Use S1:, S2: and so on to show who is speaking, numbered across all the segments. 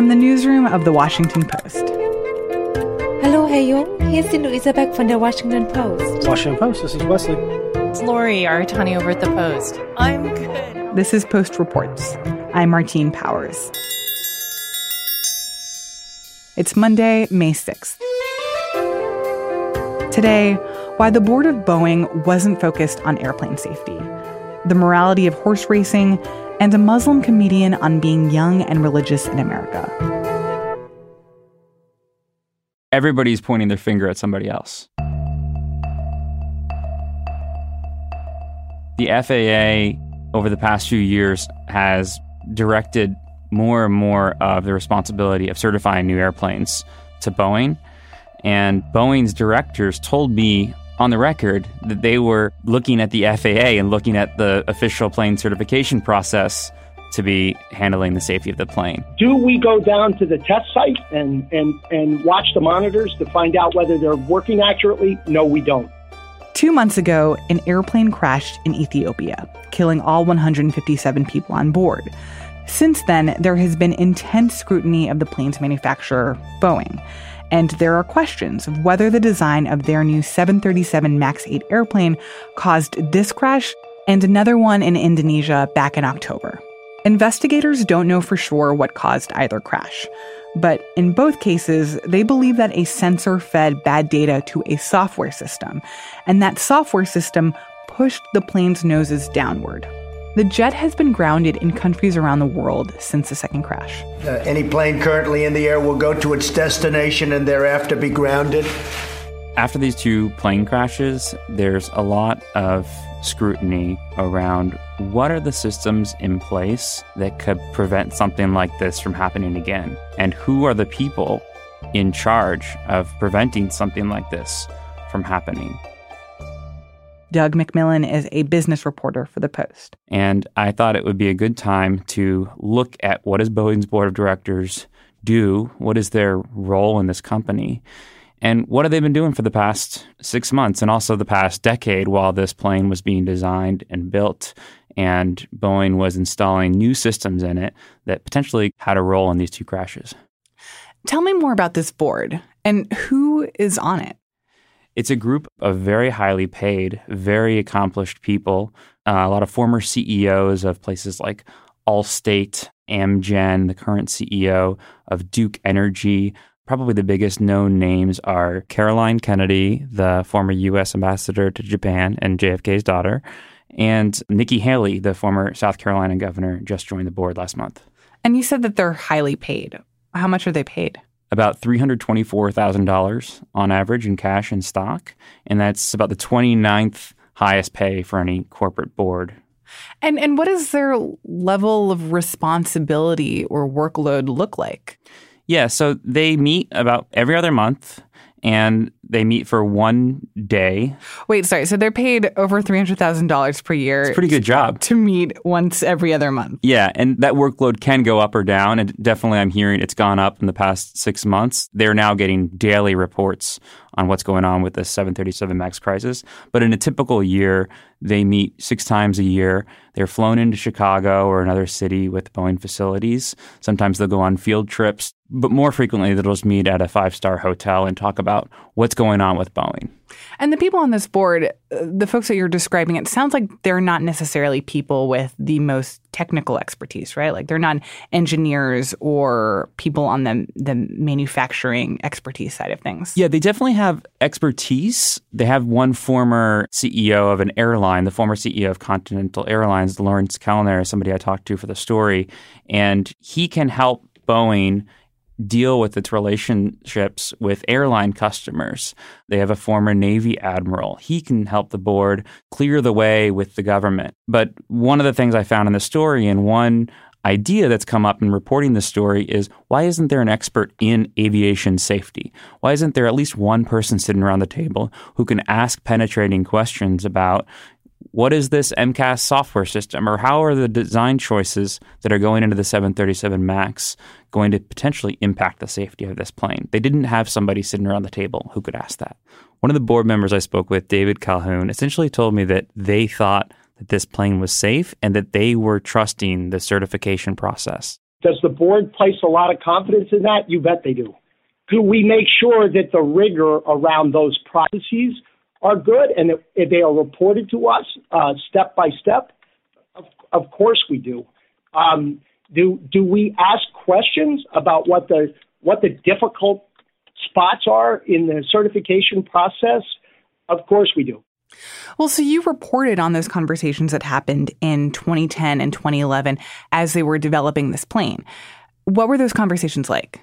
S1: From the newsroom of The Washington Post.
S2: Hello, Herr Jung. Hier ist die Luisa Beck von der Washington Post.
S3: Washington Post, this is Wesley.
S4: It's Lori Aratani over at the Post. I'm good.
S1: This is Post Reports. I'm Martine Powers. It's Monday, May 6th. Today, why the board of Boeing wasn't focused on airplane safety, the morality of horse racing, and a Muslim comedian on being young and religious in America.
S5: Everybody's pointing their finger at somebody else. The FAA, over the past few years, has directed more and more of the responsibility of certifying new airplanes to Boeing. And Boeing's directors told me on the record that they were looking at the FAA and looking at the official plane certification process to be handling the safety of the plane.
S6: Do we go down to the test site and, and, and watch the monitors to find out whether they're working accurately? No, we don't.
S1: Two months ago, an airplane crashed in Ethiopia, killing all 157 people on board. Since then, there has been intense scrutiny of the plane's manufacturer, Boeing. And there are questions of whether the design of their new 737 MAX 8 airplane caused this crash and another one in Indonesia back in October. Investigators don't know for sure what caused either crash. But in both cases, they believe that a sensor fed bad data to a software system, and that software system pushed the plane's noses downward. The jet has been grounded in countries around the world since the second crash.
S7: Uh, any plane currently in the air will go to its destination and thereafter be grounded.
S5: After these two plane crashes, there's a lot of scrutiny around what are the systems in place that could prevent something like this from happening again? And who are the people in charge of preventing something like this from happening?
S1: Doug MacMillan is a business reporter for The Post.
S5: And I thought it would be a good time to look at what does Boeing's board of directors do? What is their role in this company? And what have they been doing for the past six months and also the past decade while this plane was being designed and built and Boeing was installing new systems in it that potentially had a role in these two crashes?
S1: Tell me more about this board and who is on it.
S5: It's a group of very highly paid, very accomplished people, uh, a lot of former CEOs of places like Allstate, Amgen, the current CEO of Duke Energy. Probably the biggest known names are Caroline Kennedy, the former U.S. ambassador to Japan and JFK's daughter, and Nikki Haley, the former South Carolina governor, just joined the board last month.
S1: And you said that they're highly paid. How much are they paid?
S5: About $324,000 on average in cash and stock. And that's about the 29th highest pay for any corporate board.
S1: And, and what does their level of responsibility or workload look like?
S5: Yeah, so they meet about every other month and they meet for one day.
S1: Wait, sorry. So they're paid over three hundred thousand dollars per year.
S5: It's a pretty good job
S1: to meet once every other month.
S5: Yeah, and that workload can go up or down. And definitely, I'm hearing it's gone up in the past six months. They're now getting daily reports on what's going on with the 737 Max crisis. But in a typical year, they meet six times a year. They're flown into Chicago or another city with Boeing facilities. Sometimes they'll go on field trips, but more frequently, they'll just meet at a five star hotel and talk about what's going on with Boeing.
S1: And the people on this board, uh, the folks that you're describing, it sounds like they're not necessarily people with the most technical expertise, right? Like they're not engineers or people on the the manufacturing expertise side of things.
S5: Yeah, they definitely have expertise. They have one former CEO of an airline, the former CEO of Continental Airlines, Lawrence Kellner, somebody I talked to for the story, and he can help Boeing deal with its relationships with airline customers. They have a former Navy admiral. He can help the board clear the way with the government. But one of the things I found in the story, and one idea that's come up in reporting the story is why isn't there an expert in aviation safety? Why isn't there at least one person sitting around the table who can ask penetrating questions about what is this MCAS software system, or how are the design choices that are going into the 737 MAX going to potentially impact the safety of this plane? They didn't have somebody sitting around the table who could ask that. One of the board members I spoke with, David Calhoun, essentially told me that they thought that this plane was safe and that they were trusting the certification process.
S6: Does the board place a lot of confidence in that? You bet they do. Do we make sure that the rigor around those processes are good and that they are reported to us uh, step by step? Of, of course we do. Um, do do we ask questions about what the what the difficult spots are in the certification process? Of course we do.
S1: Well, so you reported on those conversations that happened in 2010 and 2011 as they were developing this plane. What were those conversations like?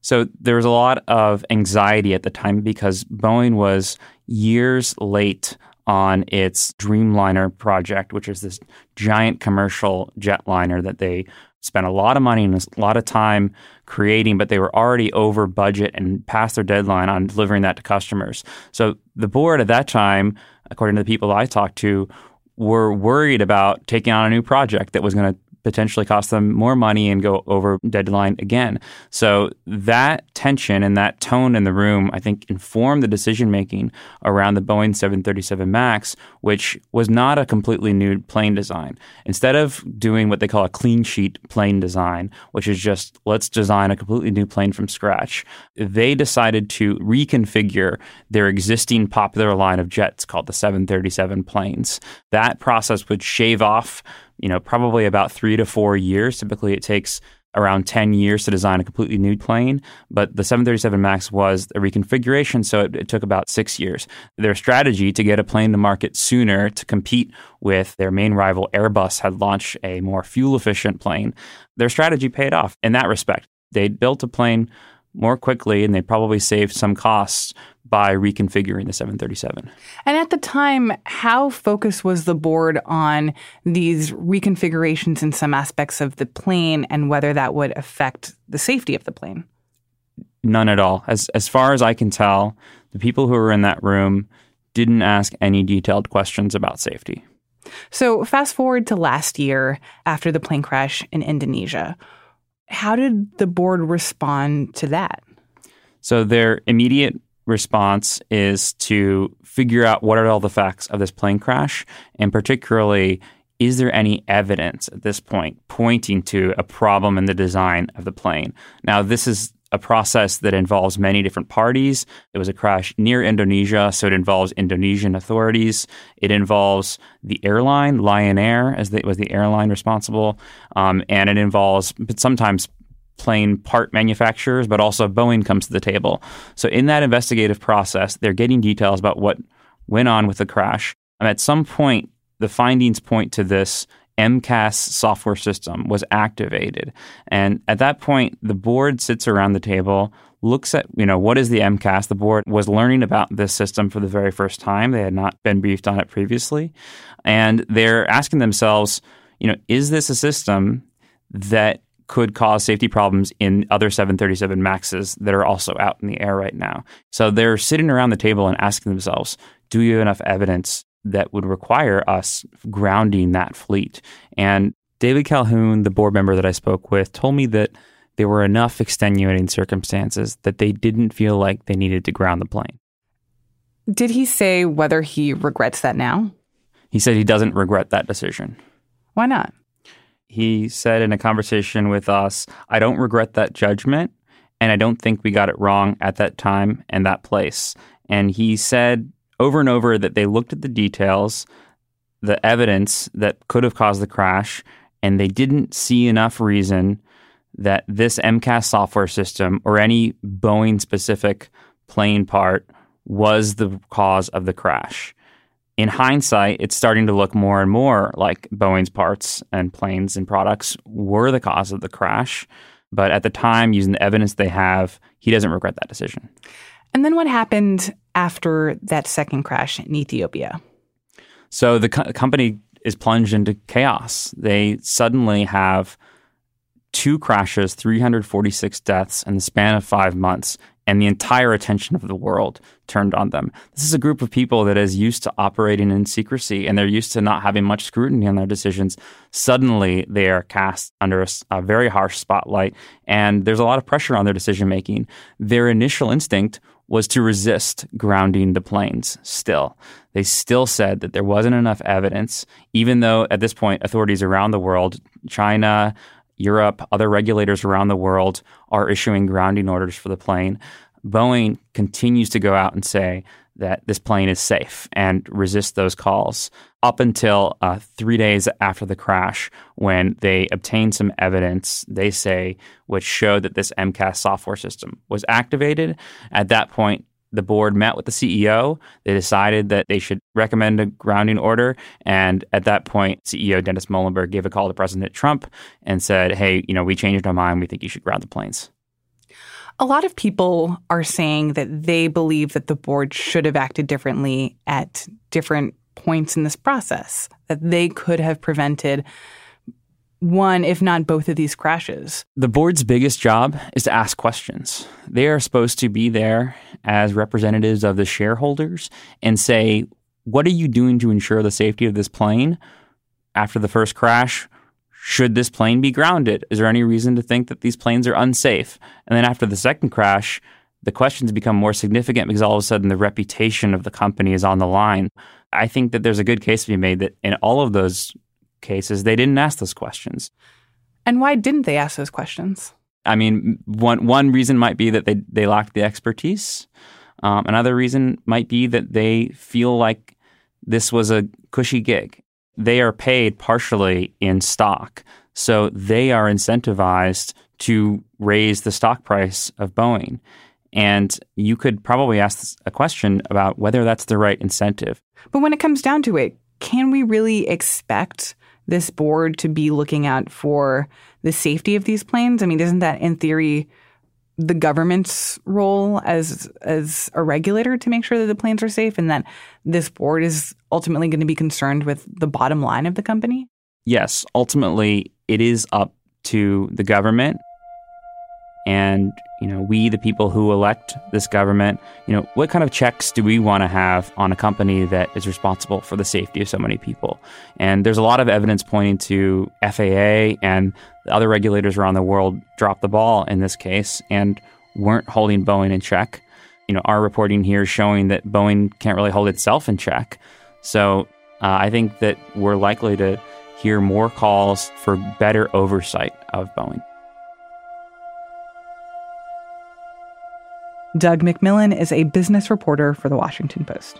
S5: So there was a lot of anxiety at the time because Boeing was years late on its Dreamliner project, which is this giant commercial jetliner that they spent a lot of money and a lot of time creating, but they were already over budget and past their deadline on delivering that to customers. So the board at that time, according to the people I talked to, were worried about taking on a new project that was going to potentially cost them more money and go over deadline again. So that tension and that tone in the room, I think, informed the decision making around the Boeing 737 MAX, which was not a completely new plane design. Instead of doing what they call a clean sheet plane design, which is just let's design a completely new plane from scratch, they decided to reconfigure their existing popular line of jets called the 737 planes. That process would shave off you know, probably about three to four years. Typically, it takes around 10 years to design a completely new plane, but the 737 MAX was a reconfiguration, so it, it, took about six years. Their strategy to get a plane to market sooner to compete with their main rival Airbus had launched a more fuel efficient plane. Their strategy paid off in that respect. They built a plane more quickly and they probably saved some costs by reconfiguring the 737.
S1: And at the time, how focused was the board on these reconfigurations in some aspects of the plane and whether that would affect the safety of the plane?
S5: None at all. As as far as I can tell, the people who were in that room didn't ask any detailed questions about safety.
S1: So, fast forward to last year after the plane crash in Indonesia. How did the board respond to that?
S5: So, their immediate response is to figure out what are all the facts of this plane crash, and particularly, is there any evidence at this point pointing to a problem in the design of the plane? Now, this is a process that involves many different parties. It was a crash near Indonesia, so it involves Indonesian authorities. It involves the airline, Lion Air, as the, was the airline responsible, um, and it involves, sometimes plane part manufacturers, but also Boeing comes to the table. So in that investigative process, they're getting details about what went on with the crash. And at some point, the findings point to this MCAS software system was activated. And at that point, the board sits around the table, looks at, you know, what is the MCAS? The board was learning about this system for the very first time. They had not been briefed on it previously. And they're asking themselves, you know, is this a system that could cause safety problems in other 737 Maxes that are also out in the air right now. So they're sitting around the table and asking themselves, do we have enough evidence that would require us grounding that fleet? And David Calhoun, the board member that I spoke with, told me that there were enough extenuating circumstances that they didn't feel like they needed to ground the plane.
S1: Did he say whether he regrets that now?
S5: He said he doesn't regret that decision.
S1: Why not?
S5: he said in a conversation with us, I don't regret that judgment, and I don't think we got it wrong at that time and that place. And he said over and over that they looked at the details, the evidence that could have caused the crash, and they didn't see enough reason that this MCAS software system or any Boeing specific plane part was the cause of the crash in hindsight, it's starting to look more and more like Boeing's parts and planes and products were the cause of the crash. But at the time, using the evidence they have, he doesn't regret that decision.
S1: And then what happened after that second crash in Ethiopia?
S5: So the co- company is plunged into chaos. They suddenly have two crashes, 346 deaths in the span of five months, and the entire attention of the world turned on them. This is a group of people that is used to operating in secrecy and they're used to not having much scrutiny on their decisions. Suddenly, they are cast under a, a very harsh spotlight and there's a lot of pressure on their decision making. Their initial instinct was to resist grounding the planes still. They still said that there wasn't enough evidence, even though at this point, authorities around the world, China, Europe, other regulators around the world are issuing grounding orders for the plane. Boeing continues to go out and say that this plane is safe and resist those calls up until uh, three days after the crash when they obtained some evidence, they say, which showed that this MCAS software system was activated. At that point, the board met with the CEO. They decided that they should recommend a grounding order. And at that point, CEO Dennis Muilenburg gave a call to President Trump and said, hey, you know, we changed our mind. We think you should ground the planes.
S1: A lot of people are saying that they believe that the board should have acted differently at different points in this process, that they could have prevented one, if not both of these crashes.
S5: The board's biggest job is to ask questions. They are supposed to be there as representatives of the shareholders and say, what are you doing to ensure the safety of this plane after the first crash? Should this plane be grounded? Is there any reason to think that these planes are unsafe? And then after the second crash, the questions become more significant because all of a sudden the reputation of the company is on the line. I think that there's a good case to be made that in all of those cases, they didn't ask those questions.
S1: And why didn't they ask those questions?
S5: I mean, one one reason might be that they they lacked the expertise. Um, another reason might be that they feel like this was a cushy gig. They are paid partially in stock, so they are incentivized to raise the stock price of Boeing. And you could probably ask a question about whether that's the right incentive.
S1: But when it comes down to it, can we really expect this board to be looking out for the safety of these planes? I mean, isn't that in theory the government's role as as a regulator to make sure that the planes are safe and that this board is ultimately going to be concerned with the bottom line of the company?
S5: Yes, ultimately it is up to the government and you know we the people who elect this government you know what kind of checks do we want to have on a company that is responsible for the safety of so many people? And there's a lot of evidence pointing to FAA and other regulators around the world dropped the ball in this case and weren't holding Boeing in check. You know our reporting here is showing that Boeing can't really hold itself in check. So uh, I think that we're likely to hear more calls for better oversight of Boeing
S1: Doug MacMillan is a business reporter for The Washington Post.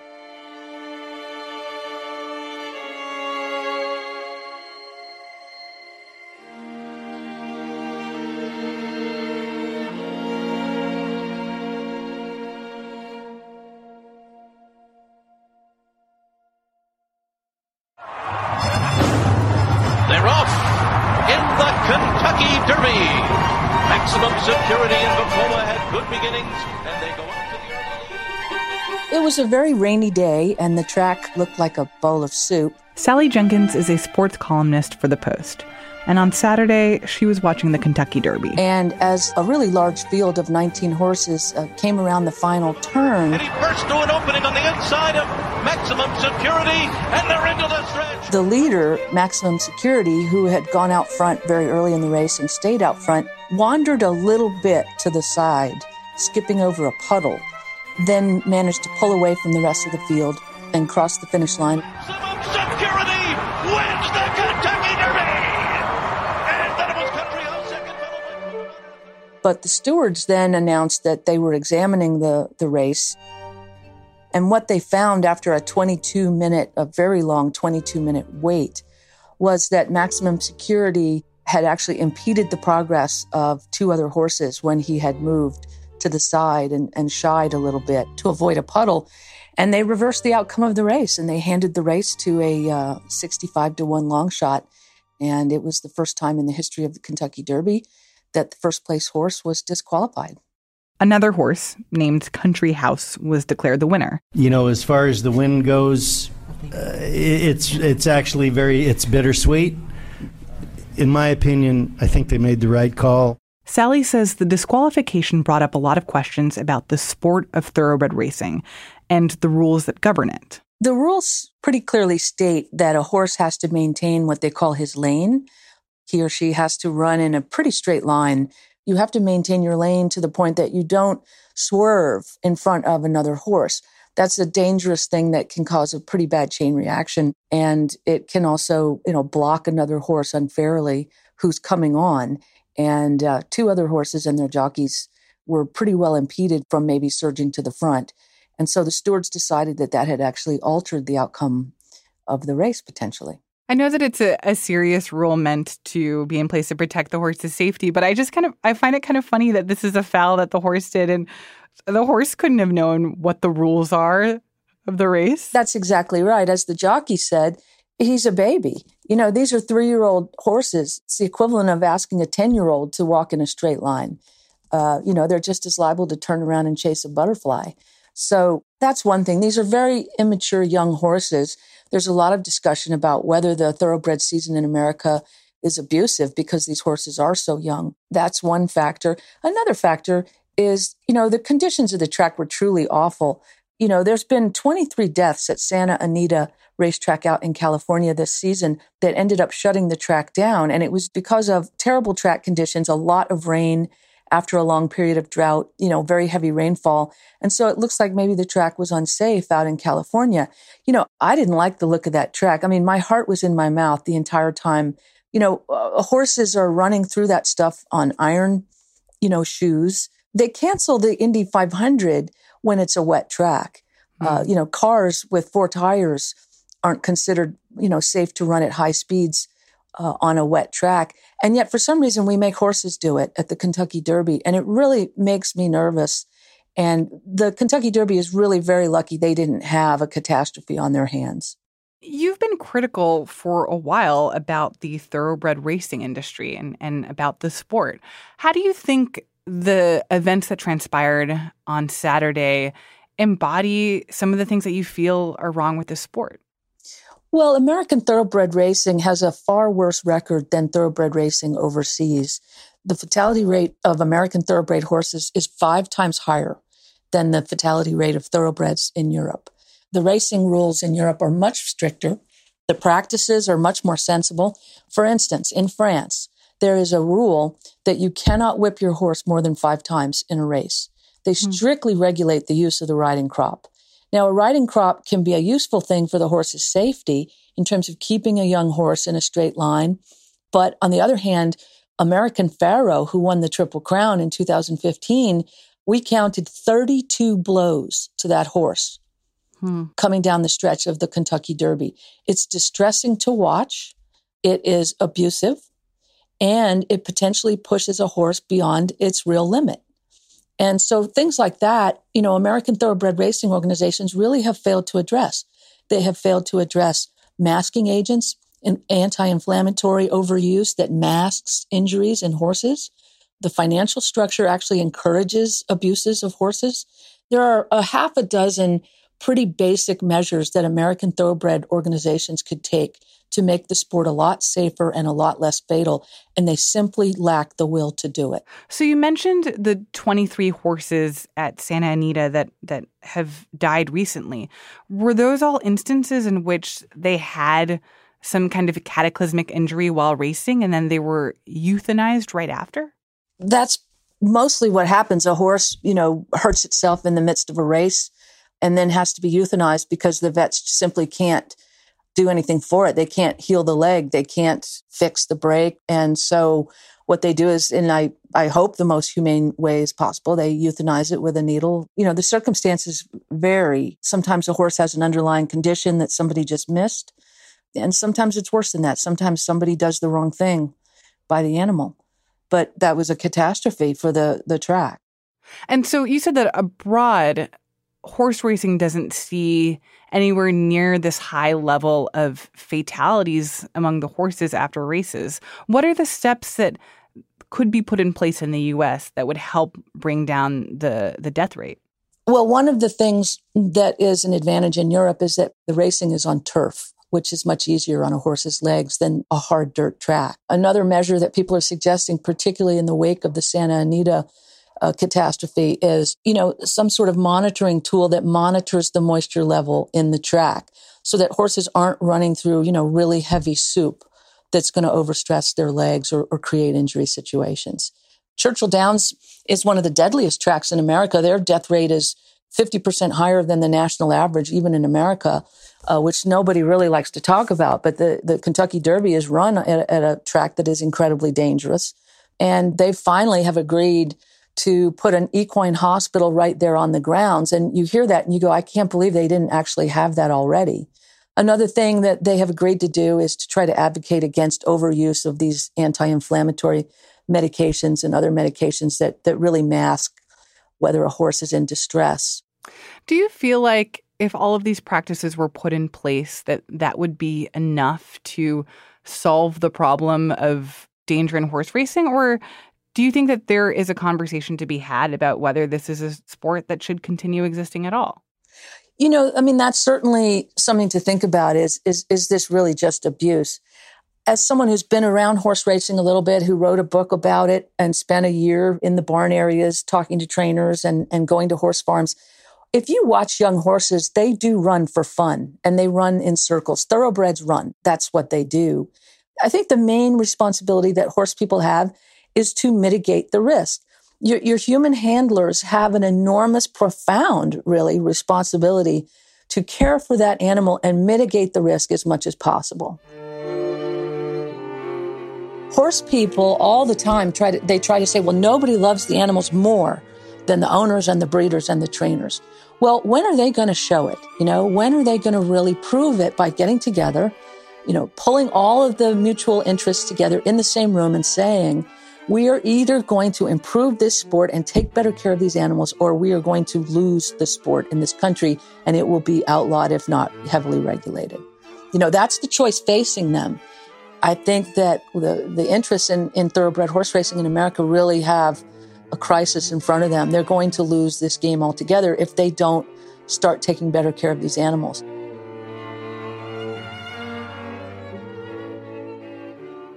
S8: Was a very rainy day, and the track looked like a bowl of soup.
S1: Sally Jenkins is a sports columnist for The Post. And on Saturday, she was watching the Kentucky Derby.
S8: And as a really large field of 19 horses uh, came around the final turn,
S3: And he burst to an opening on the inside of Maximum Security, and they're into the stretch.
S8: the leader, Maximum Security, who had gone out front very early in the race and stayed out front, wandered a little bit to the side, skipping over a puddle, then managed to pull away from the rest of the field and cross the finish line.
S3: Maximum Security wins the Kentucky Derby. And then was Country House second,
S8: But the stewards then announced that they were examining the, the race. And what they found after a 22 minute, a very long 22 minute wait, was that maximum security had actually impeded the progress of two other horses when he had moved to the side and, and shied a little bit to avoid a puddle. And they reversed the outcome of the race and they handed the race to a uh, 65 to 1 long shot. And it was the first time in the history of the Kentucky Derby that the first place horse was disqualified.
S1: Another horse named Country House was declared the winner.
S9: You know, as far as the win goes, uh, it's it's actually very it's bittersweet. In my opinion, I think they made the right call.
S1: Sally says the disqualification brought up a lot of questions about the sport of thoroughbred racing and the rules that govern it.
S8: The rules pretty clearly state that a horse has to maintain what they call his lane. He or she has to run in a pretty straight line. You have to maintain your lane to the point that you don't swerve in front of another horse. That's a dangerous thing that can cause a pretty bad chain reaction. And it can also, you know, block another horse unfairly who's coming on. And uh, two other horses and their jockeys were pretty well impeded from maybe surging to the front. And so the stewards decided that that had actually altered the outcome of the race potentially.
S1: I know that it's a, a serious rule meant to be in place to protect the horse's safety, but I just kind of I find it kind of funny that this is a foul that the horse did and the horse couldn't have known what the rules are of the race.
S8: That's exactly right. As the jockey said, he's a baby. You know, these are three year old horses. It's the equivalent of asking a 10 year old to walk in a straight line. Uh, you know, they're just as liable to turn around and chase a butterfly. So that's one thing. These are very immature young horses. There's a lot of discussion about whether the thoroughbred season in America is abusive because these horses are so young. That's one factor. Another factor is, you know, the conditions of the track were truly awful. You know, there's been 23 deaths at Santa Anita racetrack out in California this season that ended up shutting the track down. And it was because of terrible track conditions, a lot of rain after a long period of drought, you know, very heavy rainfall. And so it looks like maybe the track was unsafe out in California. You know, I didn't like the look of that track. I mean, my heart was in my mouth the entire time. You know, uh, horses are running through that stuff on iron, you know, shoes. They cancel the Indy 500 when it's a wet track. Mm. Uh, you know, cars with four tires aren't considered, you know, safe to run at high speeds uh, on a wet track. And yet, for some reason, we make horses do it at the Kentucky Derby. And it really makes me nervous. And the Kentucky Derby is really very lucky they didn't have a catastrophe on their hands.
S1: You've been critical for a while about the thoroughbred racing industry and, and about the sport. How do you think the events that transpired on Saturday embody some of the things that you feel are wrong with the sport?
S8: Well, American thoroughbred racing has a far worse record than thoroughbred racing overseas. The fatality rate of American thoroughbred horses is five times higher than the fatality rate of thoroughbreds in Europe. The racing rules in Europe are much stricter. The practices are much more sensible. For instance, in France, there is a rule that you cannot whip your horse more than five times in a race. They hmm. strictly regulate the use of the riding crop. Now, a riding crop can be a useful thing for the horse's safety in terms of keeping a young horse in a straight line. But on the other hand, American Pharoah, who won the Triple Crown in 2015, we counted 32 blows to that horse hmm. coming down the stretch of the Kentucky Derby. It's distressing to watch. It is abusive and it potentially pushes a horse beyond its real limit. And so things like that, you know, American thoroughbred racing organizations really have failed to address. They have failed to address masking agents and anti-inflammatory overuse that masks injuries in horses. The financial structure actually encourages abuses of horses. There are a half a dozen pretty basic measures that American thoroughbred organizations could take to make the sport a lot safer and a lot less fatal, and they simply lack the will to do it.
S1: So you mentioned the 23 horses at Santa Anita that that have died recently. Were those all instances in which they had some kind of cataclysmic injury while racing and then they were euthanized right after?
S8: That's mostly what happens. A horse, you know, hurts itself in the midst of a race and then has to be euthanized because the vets simply can't do anything for it. They can't heal the leg. They can't fix the break. And so what they do is, and I, I hope the most humane way is possible, they euthanize it with a needle. You know, the circumstances vary. Sometimes a horse has an underlying condition that somebody just missed. And sometimes it's worse than that. Sometimes somebody does the wrong thing by the animal. But that was a catastrophe for the, the track.
S1: And so you said that abroad, horse racing doesn't see anywhere near this high level of fatalities among the horses after races. What are the steps that could be put in place in the US that would help bring down the, the death rate?
S8: Well, one of the things that is an advantage in Europe is that the racing is on turf, which is much easier on a horse's legs than a hard dirt track. Another measure that people are suggesting, particularly in the wake of the Santa Anita uh, catastrophe is, you know, some sort of monitoring tool that monitors the moisture level in the track so that horses aren't running through, you know, really heavy soup that's going to overstress their legs or, or create injury situations. Churchill Downs is one of the deadliest tracks in America. Their death rate is 50% higher than the national average, even in America, uh, which nobody really likes to talk about. But the, the Kentucky Derby is run at, at a track that is incredibly dangerous. And they finally have agreed to put an equine hospital right there on the grounds. And you hear that and you go, I can't believe they didn't actually have that already. Another thing that they have agreed to do is to try to advocate against overuse of these anti-inflammatory medications and other medications that, that really mask whether a horse is in distress.
S1: Do you feel like if all of these practices were put in place that that would be enough to solve the problem of danger in horse racing or do you think that there is a conversation to be had about whether this is a sport that should continue existing at all?
S8: You know, I mean, that's certainly something to think about is, is, is this really just abuse? As someone who's been around horse racing a little bit, who wrote a book about it and spent a year in the barn areas talking to trainers and, and going to horse farms, if you watch young horses, they do run for fun and they run in circles. Thoroughbreds run. That's what they do. I think the main responsibility that horse people have is to mitigate the risk. Your, your human handlers have an enormous, profound, really, responsibility to care for that animal and mitigate the risk as much as possible. Horse people all the time try to, they try to say, well, nobody loves the animals more than the owners and the breeders and the trainers. Well, when are they going to show it? You know, when are they going to really prove it by getting together, you know, pulling all of the mutual interests together in the same room and saying, we are either going to improve this sport and take better care of these animals, or we are going to lose the sport in this country and it will be outlawed, if not heavily regulated. You know, that's the choice facing them. I think that the, the interests in, in thoroughbred horse racing in America really have a crisis in front of them. They're going to lose this game altogether if they don't start taking better care of these animals.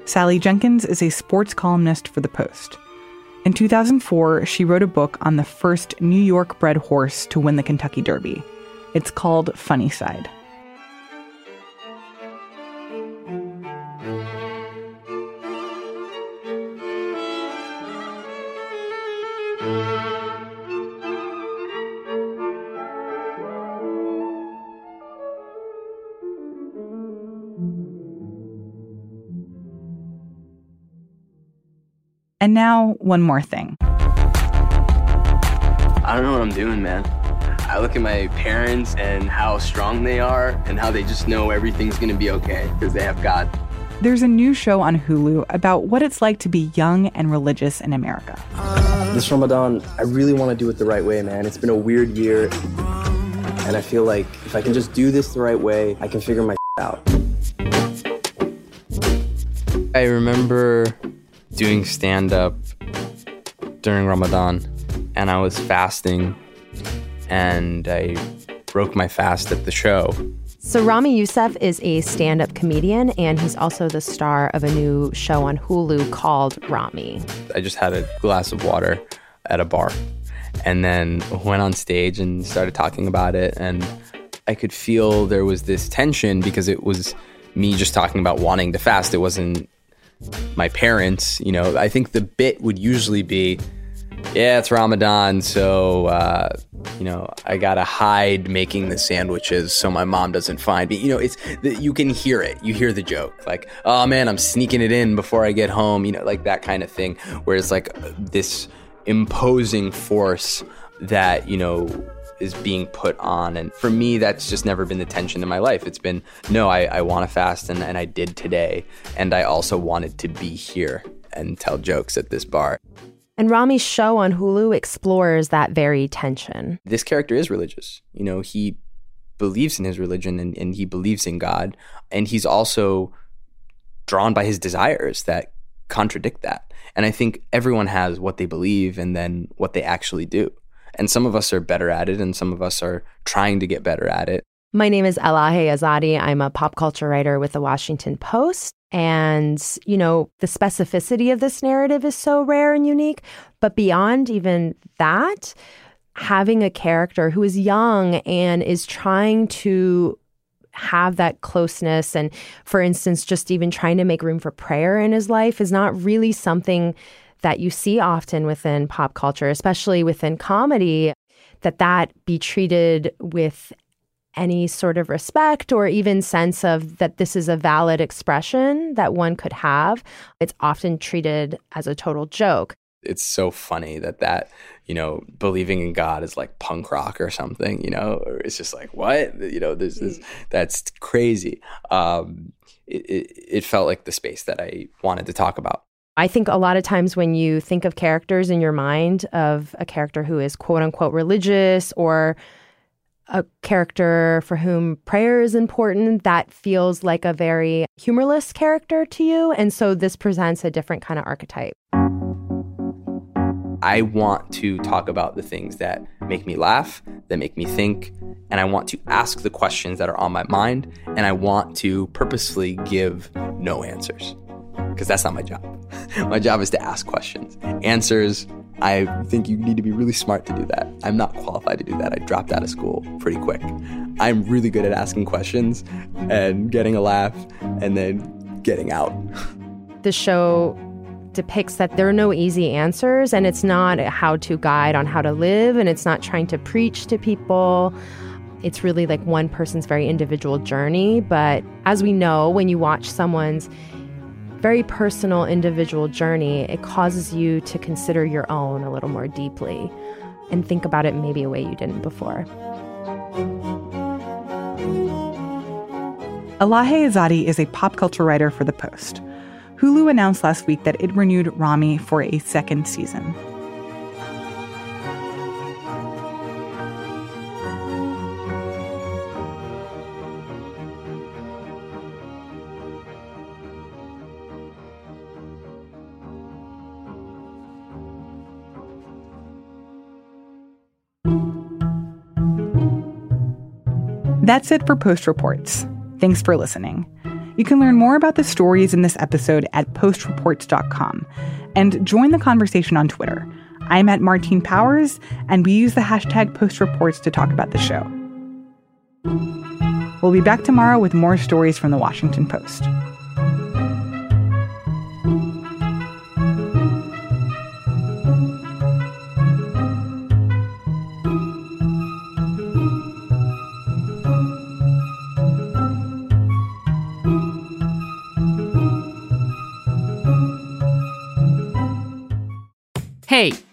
S1: Sally Jenkins is a sports columnist for The Post. In 2004, she wrote a book on the first New York bred horse to win the Kentucky Derby. It's called Funny Cide. Now, one more thing.
S10: I don't know what I'm doing, man. I look at my parents and how strong they are and how they just know everything's going to be okay because they have God.
S1: There's a new show on Hulu about what it's like to be young and religious in America.
S10: This Ramadan, I really want to do it the right way, man. It's been a weird year. And I feel like if I can just do this the right way, I can figure my out. I remember doing stand up during Ramadan and I was fasting and I broke my fast at the show.
S11: So, Ramy Youssef is a stand up comedian and he's also the star of a new show on Hulu called Ramy.
S10: I just had a glass of water at a bar and then went on stage and started talking about it. And I could feel there was this tension because it was me just talking about wanting to fast. It wasn't my parents, you know, I think the bit would usually be, yeah, it's Ramadan, so uh, you know, I gotta hide making the sandwiches so my mom doesn't find me. You know, it's you can hear it. You hear the joke, like, oh man, I'm sneaking it in before I get home. You know, like that kind of thing. Whereas like this imposing force that you know is being put on. And for me, that's just never been the tension in my life. It's been, no, I, I want to fast and, and I did today. And I also wanted to be here and tell jokes at this bar.
S11: And Ramy's show on Hulu explores that very tension.
S10: This character is religious. You know, he believes in his religion and, and he believes in God. And he's also drawn by his desires that contradict that. And I think everyone has what they believe and then what they actually do. And some of us are better at it, and some of us are trying to get better at it.
S11: My name is Elahe Izadi. I'm a pop culture writer with the Washington Post. And, you know, the specificity of this narrative is so rare and unique. But beyond even that, having a character who is young and is trying to have that closeness and for instance just even trying to make room for prayer in his life is not really something that you see often within pop culture, especially within comedy. that that be treated with any sort of respect or even sense of that this is a valid expression that one could have. It's often treated as a total joke.
S10: It's so funny that that, you know, believing in God is like punk rock or something, you know, or it's just like, what? You know, this is, that's crazy. Um, it, it, it felt like the space that I wanted to talk about.
S11: I think a lot of times when you think of characters in your mind of a character who is quote unquote religious or a character for whom prayer is important, that feels like a very humorless character to you. And so this presents a different kind of archetype.
S10: I want to talk about the things that make me laugh, that make me think, and I want to ask the questions that are on my mind, and I want to purposely give no answers because that's not my job. my job is to ask questions. Answers, I think you need to be really smart to do that. I'm not qualified to do that. I dropped out of school pretty quick. I'm really good at asking questions and getting a laugh and then getting out.
S11: The show depicts that there are no easy answers and it's not a how to guide on how to live and it's not trying to preach to people. It's really like one person's very individual journey. But as we know, when you watch someone's very personal individual journey, it causes you to consider your own a little more deeply and think about it maybe a way you didn't before.
S1: Elahe Izadi is a pop culture writer for The Post. Hulu announced last week that it renewed Ramy for a second season. That's it for Post Reports. Thanks for listening. You can learn more about the stories in this episode at postreports.com and join the conversation on Twitter. I'm at Martine Powers, and we use the hashtag postreports to talk about the show. We'll be back tomorrow with more stories from the Washington Post.